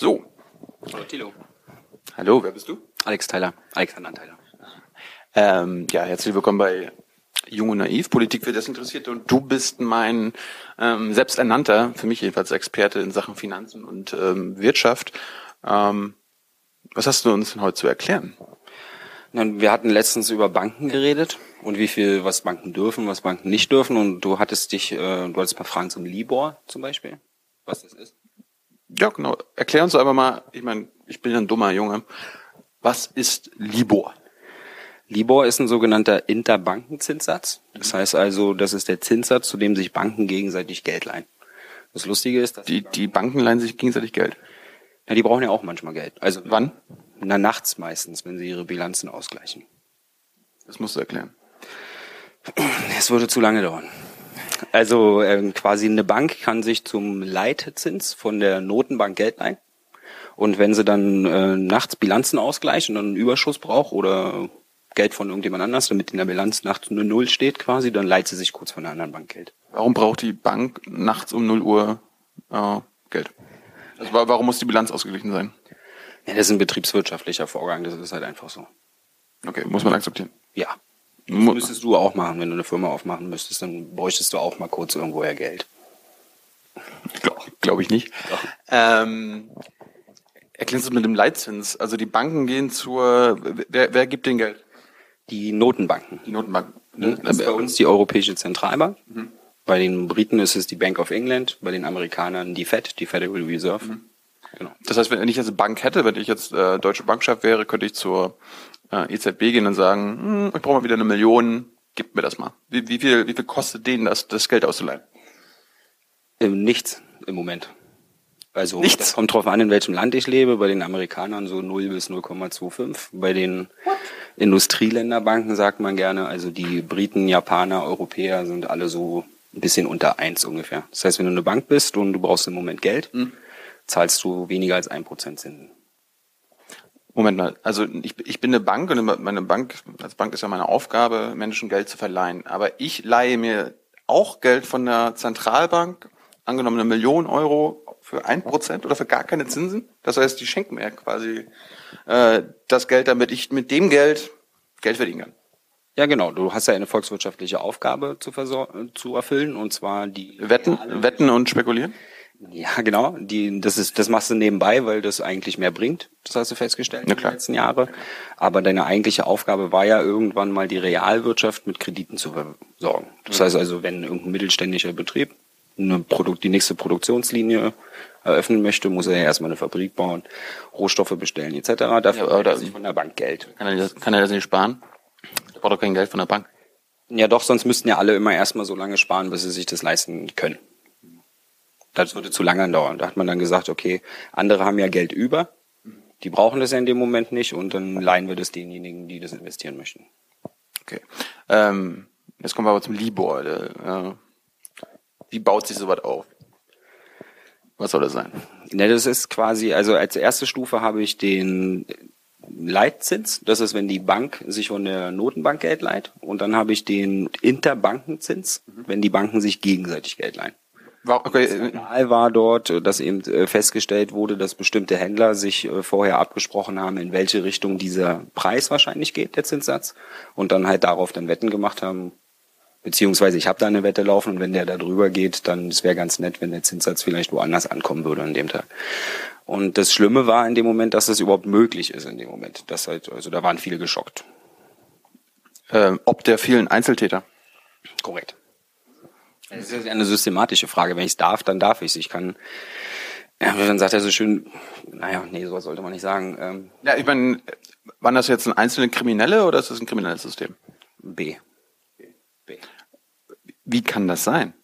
So. Hallo Thilo. Hallo, wer bist du? Alex Tyler. Alexander Tyler. Ähm, ja, herzlich willkommen bei Jung und Naiv, Politik für Desinteressierte. Und du bist mein ähm, selbsternannter, für mich jedenfalls Experte in Sachen Finanzen und ähm, Wirtschaft. Ähm, was hast du uns denn heute zu erklären? Wir hatten letztens über Banken geredet und wie viel, was Banken dürfen, was Banken nicht dürfen. Und du hattest dich, äh, du hattest ein paar Fragen zum Libor zum Beispiel, was das ist. Ja, genau. Erklär uns einfach mal, ich meine, ich bin ja ein dummer Junge. Was ist Libor? Libor ist ein sogenannter Interbankenzinssatz. Das heißt also, das ist der Zinssatz, zu dem sich Banken gegenseitig Geld leihen. Das Lustige ist, dass die, die Banken leihen sich gegenseitig Geld. Ja, die brauchen ja auch manchmal Geld. Also wann? Na, nachts meistens, wenn sie ihre Bilanzen ausgleichen. Das musst du erklären. Es würde zu lange dauern. Also ähm, quasi eine Bank kann sich zum Leitzins von der Notenbank Geld leihen. Und wenn sie dann äh, nachts Bilanzen ausgleichen und einen Überschuss braucht oder Geld von irgendjemand anders, damit in der Bilanz nachts eine Null steht quasi, dann leiht sie sich kurz von einer anderen Bank Geld. Warum braucht die Bank nachts um 0 Uhr äh, Geld? Also warum muss die Bilanz ausgeglichen sein? Ja, das ist ein betriebswirtschaftlicher Vorgang, das ist halt einfach so. Okay, muss man akzeptieren. Ja. Das müsstest du auch machen, wenn du eine Firma aufmachen müsstest, dann bräuchtest du auch mal kurz irgendwoher Geld. Glaube glaub ich nicht. Ähm, erklärst du mit dem Leitzins? Also die Banken gehen zur, wer, wer gibt den Geld? Die Notenbanken. Die Notenbanken. Das ist bei uns die Europäische Zentralbank. Mhm. Bei den Briten ist es die Bank of England, bei den Amerikanern die Fed, die Federal Reserve. Mhm. Genau. Das heißt, wenn ich jetzt eine Bank hätte, wenn ich jetzt äh, deutsche Bankchef wäre, könnte ich zur äh, EZB gehen und sagen, hm, ich brauche mal wieder eine Million, gib mir das mal. Wie, wie, viel, wie viel kostet denen das, das Geld auszuleihen? Ähm, nichts im Moment. Also Nichts. das kommt drauf an, in welchem Land ich lebe. Bei den Amerikanern so 0 bis 0,25. Bei den What? Industrieländerbanken sagt man gerne, also die Briten, Japaner, Europäer sind alle so ein bisschen unter eins ungefähr. Das heißt, wenn du eine Bank bist und du brauchst im Moment Geld, mhm. Zahlst du weniger als ein Prozent Zinsen. Moment mal, also ich, ich bin eine Bank und meine Bank, als Bank ist ja meine Aufgabe, Menschen Geld zu verleihen. Aber ich leihe mir auch Geld von der Zentralbank, angenommen eine Million Euro für ein Prozent oder für gar keine Zinsen. Das heißt, die schenken mir quasi äh, das Geld, damit ich mit dem Geld Geld verdienen kann. Ja, genau. Du hast ja eine volkswirtschaftliche Aufgabe zu, zu erfüllen, und zwar die Wetten, Wetten und Spekulieren. Ja, genau. Die, das ist, das machst du nebenbei, weil das eigentlich mehr bringt. Das hast du festgestellt Na klar. in den letzten Jahren. Aber deine eigentliche Aufgabe war ja irgendwann mal die Realwirtschaft mit Krediten zu versorgen. Das heißt also, wenn irgendein mittelständischer Betrieb eine Produkt, die nächste Produktionslinie eröffnen möchte, muss er ja erstmal eine Fabrik bauen, Rohstoffe bestellen etc. Dafür ja, oder sich von der Bank Geld. Kann er, das, kann er das nicht sparen? Der braucht doch kein Geld von der Bank. Ja, doch, sonst müssten ja alle immer erstmal so lange sparen, bis sie sich das leisten können. Das würde zu lange dauern. Da hat man dann gesagt, okay, andere haben ja Geld über, die brauchen das ja in dem Moment nicht und dann leihen wir das denjenigen, die das investieren möchten. Okay. Ähm, jetzt kommen wir aber zum Libor. Äh, wie baut sich sowas auf? Was soll das sein? Ne, das ist quasi, also als erste Stufe habe ich den Leitzins. Das ist, wenn die Bank sich von der Notenbank Geld leiht. Und dann habe ich den Interbankenzins, wenn die Banken sich gegenseitig Geld leihen. Okay. Signal war dort, dass eben äh, festgestellt wurde, dass bestimmte Händler sich äh, vorher abgesprochen haben, in welche Richtung dieser Preis wahrscheinlich geht, der Zinssatz, und dann halt darauf dann Wetten gemacht haben. Beziehungsweise ich habe da eine Wette laufen und wenn der da drüber geht, dann es wäre ganz nett, wenn der Zinssatz vielleicht woanders ankommen würde an dem Tag. Und das Schlimme war in dem Moment, dass das überhaupt möglich ist in dem Moment. Das halt, also da waren viele geschockt. Ähm, ob der vielen Einzeltäter? Korrekt. Das ist eine systematische Frage. Wenn ich es darf, dann darf ich es. Ich kann, ja, dann sagt er so schön, naja, nee, sowas sollte man nicht sagen. Ähm, ja, ich meine, waren das jetzt ein einzelne Kriminelle oder ist das ein kriminelles System? B. B. Wie kann das sein?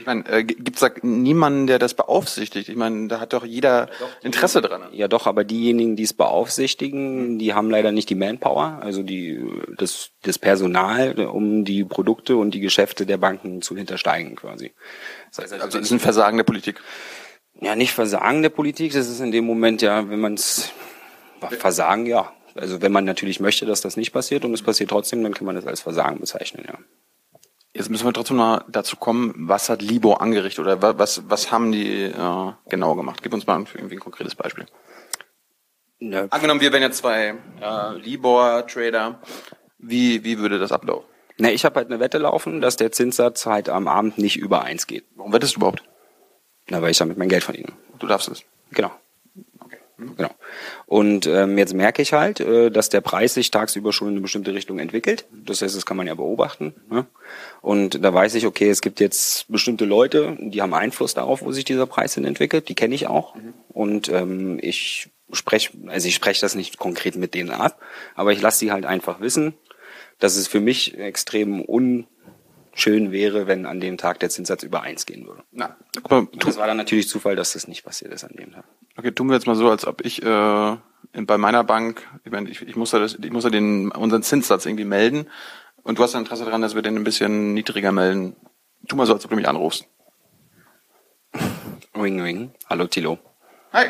Ich meine, äh, gibt es da niemanden, der das beaufsichtigt? Ich meine, da hat doch jeder ja, doch, Interesse dran. Ja, doch, aber diejenigen, die es beaufsichtigen, die haben leider nicht die Manpower, also die das, das Personal, um die Produkte und die Geschäfte der Banken zu hintersteigen quasi. Das heißt, also, das ist ein Versagen der Politik. Ja, nicht Versagen der Politik, das ist in dem Moment ja, wenn man es Versagen, ja. Also wenn man natürlich möchte, dass das nicht passiert und es passiert trotzdem, dann kann man das als Versagen bezeichnen, ja. Jetzt müssen wir trotzdem mal dazu kommen, was hat Libor angerichtet oder wa- was, was haben die äh, genau gemacht? Gib uns mal irgendwie ein konkretes Beispiel. Ne, Angenommen, wir wären jetzt zwei äh, Libor-Trader. Wie, wie würde das ablaufen? ne, ich habe halt eine Wette laufen, dass der Zinssatz halt am Abend nicht über eins geht. Warum wettest du überhaupt? Na, weil ich damit mein Geld verdiene. Du darfst es. Genau. Genau. Und ähm, jetzt merke ich halt, äh, dass der Preis sich tagsüber schon in eine bestimmte Richtung entwickelt. Das heißt, das kann man ja beobachten. Ne? Und da weiß ich, okay, es gibt jetzt bestimmte Leute, die haben Einfluss darauf, wo sich dieser Preis hin entwickelt. Die kenne ich auch. Und ähm, ich spreche, also ich spreche das nicht konkret mit denen ab, aber ich lasse sie halt einfach wissen, dass es für mich extrem unschön wäre, wenn an dem Tag der Zinssatz über eins gehen würde. Na, Und das war dann natürlich Zufall, dass das nicht passiert ist an dem Tag. Okay, tun wir jetzt mal so, als ob ich äh, in, bei meiner Bank, ich, meine, ich, ich muss ja das, ich muss ja den unseren Zinssatz irgendwie melden und du hast ein Interesse daran, dass wir den ein bisschen niedriger melden. Tu mal so, als ob du mich anrufst. Ring, ring. Hallo, Tilo. Hi.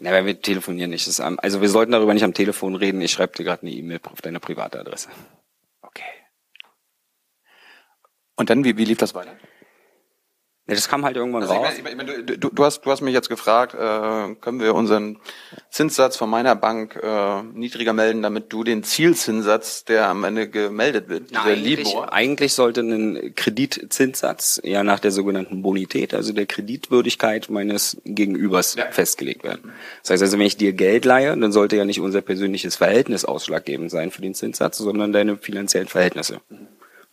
Na, weil wir telefonieren nicht. Das ist am, also wir sollten darüber nicht am Telefon reden. Ich schreibe dir gerade eine E-Mail auf deine private Adresse. Okay. Und dann, wie, wie lief das weiter? Ja, das kam halt irgendwann Also ich raus. meine, ich meine, du, du, du, hast, du hast mich jetzt gefragt, äh, können wir unseren Zinssatz von meiner Bank äh, niedriger melden, damit du den Zielzinssatz, der am Ende gemeldet wird, Na, dieser eigentlich, Libor, eigentlich sollte ein Kreditzinssatz ja nach der sogenannten Bonität, also der Kreditwürdigkeit meines Gegenübers Ja. festgelegt werden. Das heißt also, wenn ich dir Geld leihe, dann sollte ja nicht unser persönliches Verhältnis ausschlaggebend sein für den Zinssatz, sondern deine finanziellen Verhältnisse.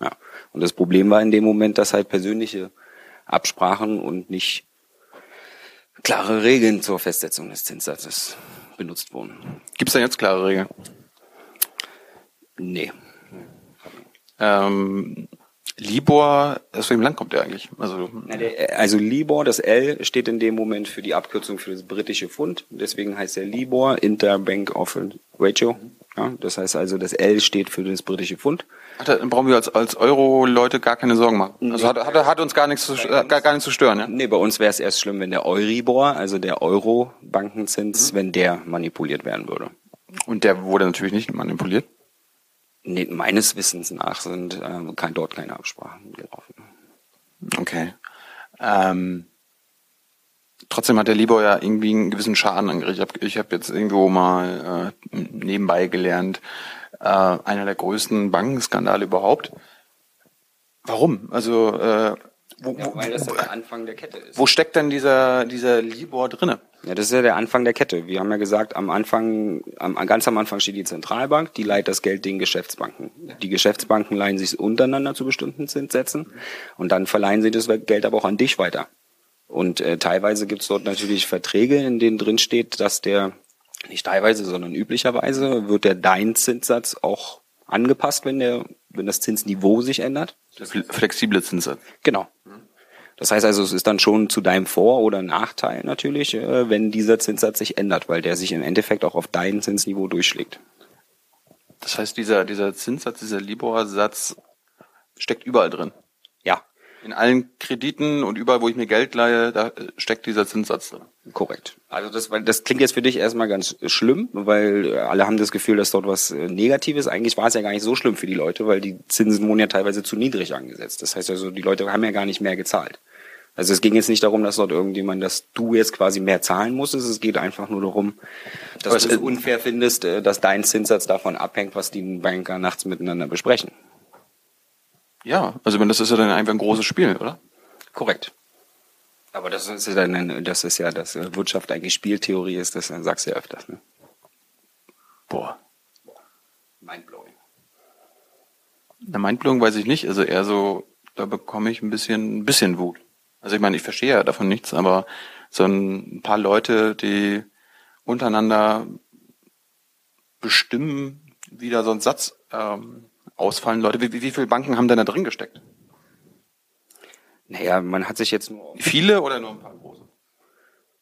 Ja. Und das Problem war in dem Moment, dass halt persönliche Absprachen und nicht klare Regeln zur Festsetzung des Zinssatzes benutzt wurden. Gibt's denn jetzt klare Regeln? Nee. Ähm, Libor, aus welchem Land kommt der eigentlich? Also der, also Libor, das L steht in dem Moment für die Abkürzung für das britische Pfund. Deswegen heißt der Libor Interbank Offer Ratio. Ja, das heißt also, das L steht für das britische Pfund. er, dann brauchen wir als, als Euro-Leute gar keine Sorgen machen. Also hat, hat, hat uns gar nichts zu, äh, gar, gar nichts zu stören, ja? Nee, bei uns wäre es erst schlimm, wenn der Euribor, also der Euro-Bankenzins, wenn der manipuliert werden würde. Und der wurde natürlich nicht manipuliert. Nee, meines Wissens nach sind ähm, kein, dort keine Absprachen gelaufen. Okay. Ähm, trotzdem hat der Libor ja irgendwie einen gewissen Schaden angerichtet. Ich habe hab jetzt irgendwo mal äh, nebenbei gelernt, äh, einer der größten Bankenskandale überhaupt. Warum? Also äh, wo, Ja, weil das ja der Anfang der Kette ist. wo steckt denn dieser, dieser Libor drinne? Ja, das ist ja der Anfang der Kette. Wir haben ja gesagt, am Anfang, am, ganz am Anfang steht die Zentralbank, die leiht das Geld den Geschäftsbanken. Die Geschäftsbanken leihen sich untereinander zu bestimmten Zinssätzen und dann verleihen sie das Geld aber auch an dich weiter. Und äh, teilweise gibt's dort natürlich Verträge, in denen drin steht, dass der, nicht teilweise, sondern üblicherweise, wird der dein Zinssatz auch angepasst, wenn der, wenn das Zinsniveau sich ändert. Flexible Zinssatz. Genau. Das heißt also, es ist dann schon zu deinem Vor- oder Nachteil natürlich, äh, wenn dieser Zinssatz sich ändert, weil der sich im Endeffekt auch auf dein Zinsniveau durchschlägt. Das heißt, dieser, dieser Zinssatz, dieser Libor-Satz steckt überall drin. Ja, In allen Krediten und überall, wo ich mir Geld leihe, da äh, steckt dieser Zinssatz drin. korrekt. Also das, weil das klingt jetzt für dich erstmal ganz schlimm, weil äh, alle haben das Gefühl, dass dort was äh, Negatives. Eigentlich war es ja gar nicht so schlimm für die Leute, weil die Zinsen wurden ja teilweise zu niedrig angesetzt. Das heißt also, die Leute haben ja gar nicht mehr gezahlt. Also es ging jetzt nicht darum, dass dort irgendjemand, dass du jetzt quasi mehr zahlen musstest. Es geht einfach nur darum, dass du es- unfair findest, äh, dass dein Zinssatz davon abhängt, was die Banker nachts miteinander besprechen. Ja, also wenn das ist ja dann einfach ein großes Spiel, oder? Korrekt. Aber das ist ja dann, das ist ja, dass äh, Wirtschaft eigentlich Spieltheorie ist, das äh, sagst du ja öfters. Ne? Boah. Mindblowing. Na, Mindblowing weiß ich nicht. Also eher so, da bekomme ich ein bisschen, ein bisschen Wut. Also ich meine, ich verstehe ja davon nichts, aber so ein paar Leute, die untereinander bestimmen, wie da so ein Satz ähm, ausfallen. Leute, wie, wie, wie viele Banken haben denn da drin gesteckt? Naja, man hat sich jetzt nur Viele oder nur ein paar große?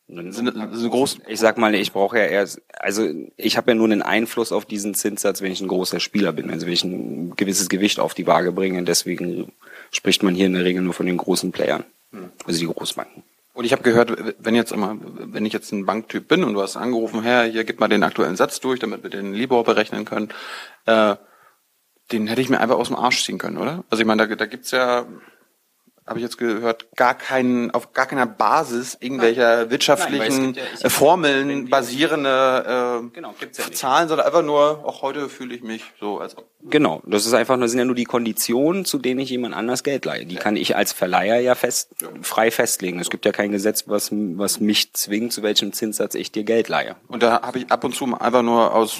Sind, sind groß, Ich sag mal, ich brauche ja erst, also ich habe ja nur einen Einfluss auf diesen Zinssatz, wenn ich ein großer Spieler bin, also wenn ich ein gewisses Gewicht auf die Waage bringe. Deswegen spricht man hier in der Regel nur von den großen Playern, also die Großbanken. Und ich habe gehört, wenn jetzt immer, wenn ich jetzt ein Banktyp bin und du hast angerufen, Herr, hier gib mal den aktuellen Satz durch, damit wir den Libor berechnen können, äh, Den hätte ich mir einfach aus dem Arsch ziehen können, oder? Also ich meine, da, da gibt's ja, habe ich jetzt gehört, gar keinen, auf gar keiner Basis irgendwelcher wirtschaftlichen Nein, es gibt ja- Formeln wir- basierende äh, Genau, gibt's ja nicht. Zahlen, sondern einfach nur, auch heute fühle ich mich so, als ob. Genau, das ist einfach nur, sind ja nur die Konditionen, zu denen ich jemand anders Geld leihe. Die kann ich als Verleiher ja fest, frei festlegen. Es gibt ja kein Gesetz, was, was mich zwingt, zu welchem Zinssatz ich dir Geld leihe. Und da habe ich ab und zu mal einfach nur aus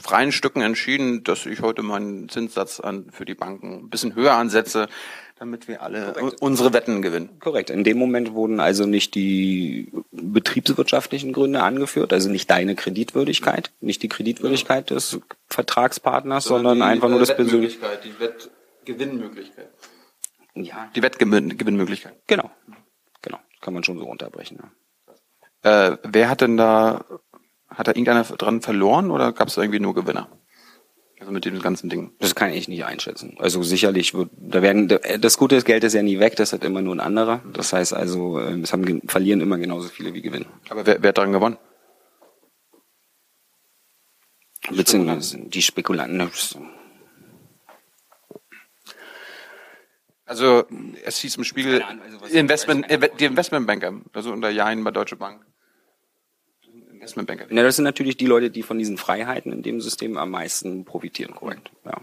freien Stücken entschieden, dass ich heute meinen Zinssatz an, für die Banken ein bisschen höher ansetze, damit wir alle unsere Wetten gewinnen. Korrekt. In dem Moment wurden also nicht die betriebswirtschaftlichen Gründe angeführt, also nicht deine Kreditwürdigkeit, nicht die Kreditwürdigkeit des Vertragspartners, sondern, einfach nur das persönliche. Die Wettgewinnmöglichkeit. Ja, Die Wettgewinnmöglichkeit. genau. Genau. Kann man schon so runterbrechen. Ja. Äh, wer hat denn da, hat da irgendeiner dran verloren oder gab es irgendwie nur Gewinner? Also mit dem ganzen Ding. Das kann ich nicht einschätzen. Also sicherlich wird, da werden, das Gute ist, Geld ist ja nie weg, das hat immer nur ein anderer. Das heißt also, äh, es haben, verlieren immer genauso viele wie gewinnen. Aber wer, wer hat daran gewonnen? Beziehungsweise die Spekulanten. Also es hieß im Spiegel Ahnung, also Investment, die Investmentbanker, also unter Jahren bei Deutsche Bank. Investmentbanker. Na, das sind natürlich die Leute, die von diesen Freiheiten in dem System am meisten profitieren, korrekt. Ja.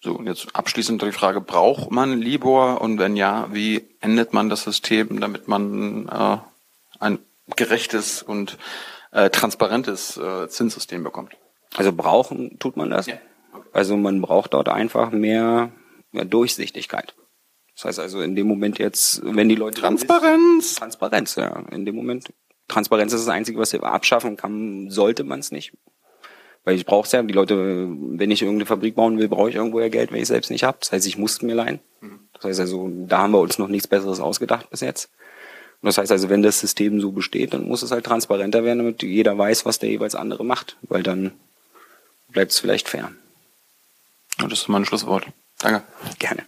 So, und jetzt abschließend die Frage, braucht man Libor und wenn ja, wie endet man das System, damit man äh, ein gerechtes und äh, transparentes äh, Zinssystem bekommt? Also brauchen tut man das. Ja, okay. Also man braucht dort einfach mehr, mehr Durchsichtigkeit. Das heißt also in dem Moment jetzt, wenn die Leute Transparenz! Transparenz, ja. In dem Moment. Transparenz ist das Einzige, was wir abschaffen kann, sollte man es nicht. Weil ich brauche es ja, die Leute, wenn ich irgendeine Fabrik bauen will, brauche ich irgendwo ja Geld, wenn ich es selbst nicht habe. Das heißt, ich musste mir leihen. Das heißt also, da haben wir uns noch nichts Besseres ausgedacht bis jetzt. Und das heißt also, wenn das System so besteht, dann muss es halt transparenter werden, damit jeder weiß, was der jeweils andere macht. Weil dann bleibt es vielleicht fair. Und das ist mein Schlusswort. Danke. Gerne.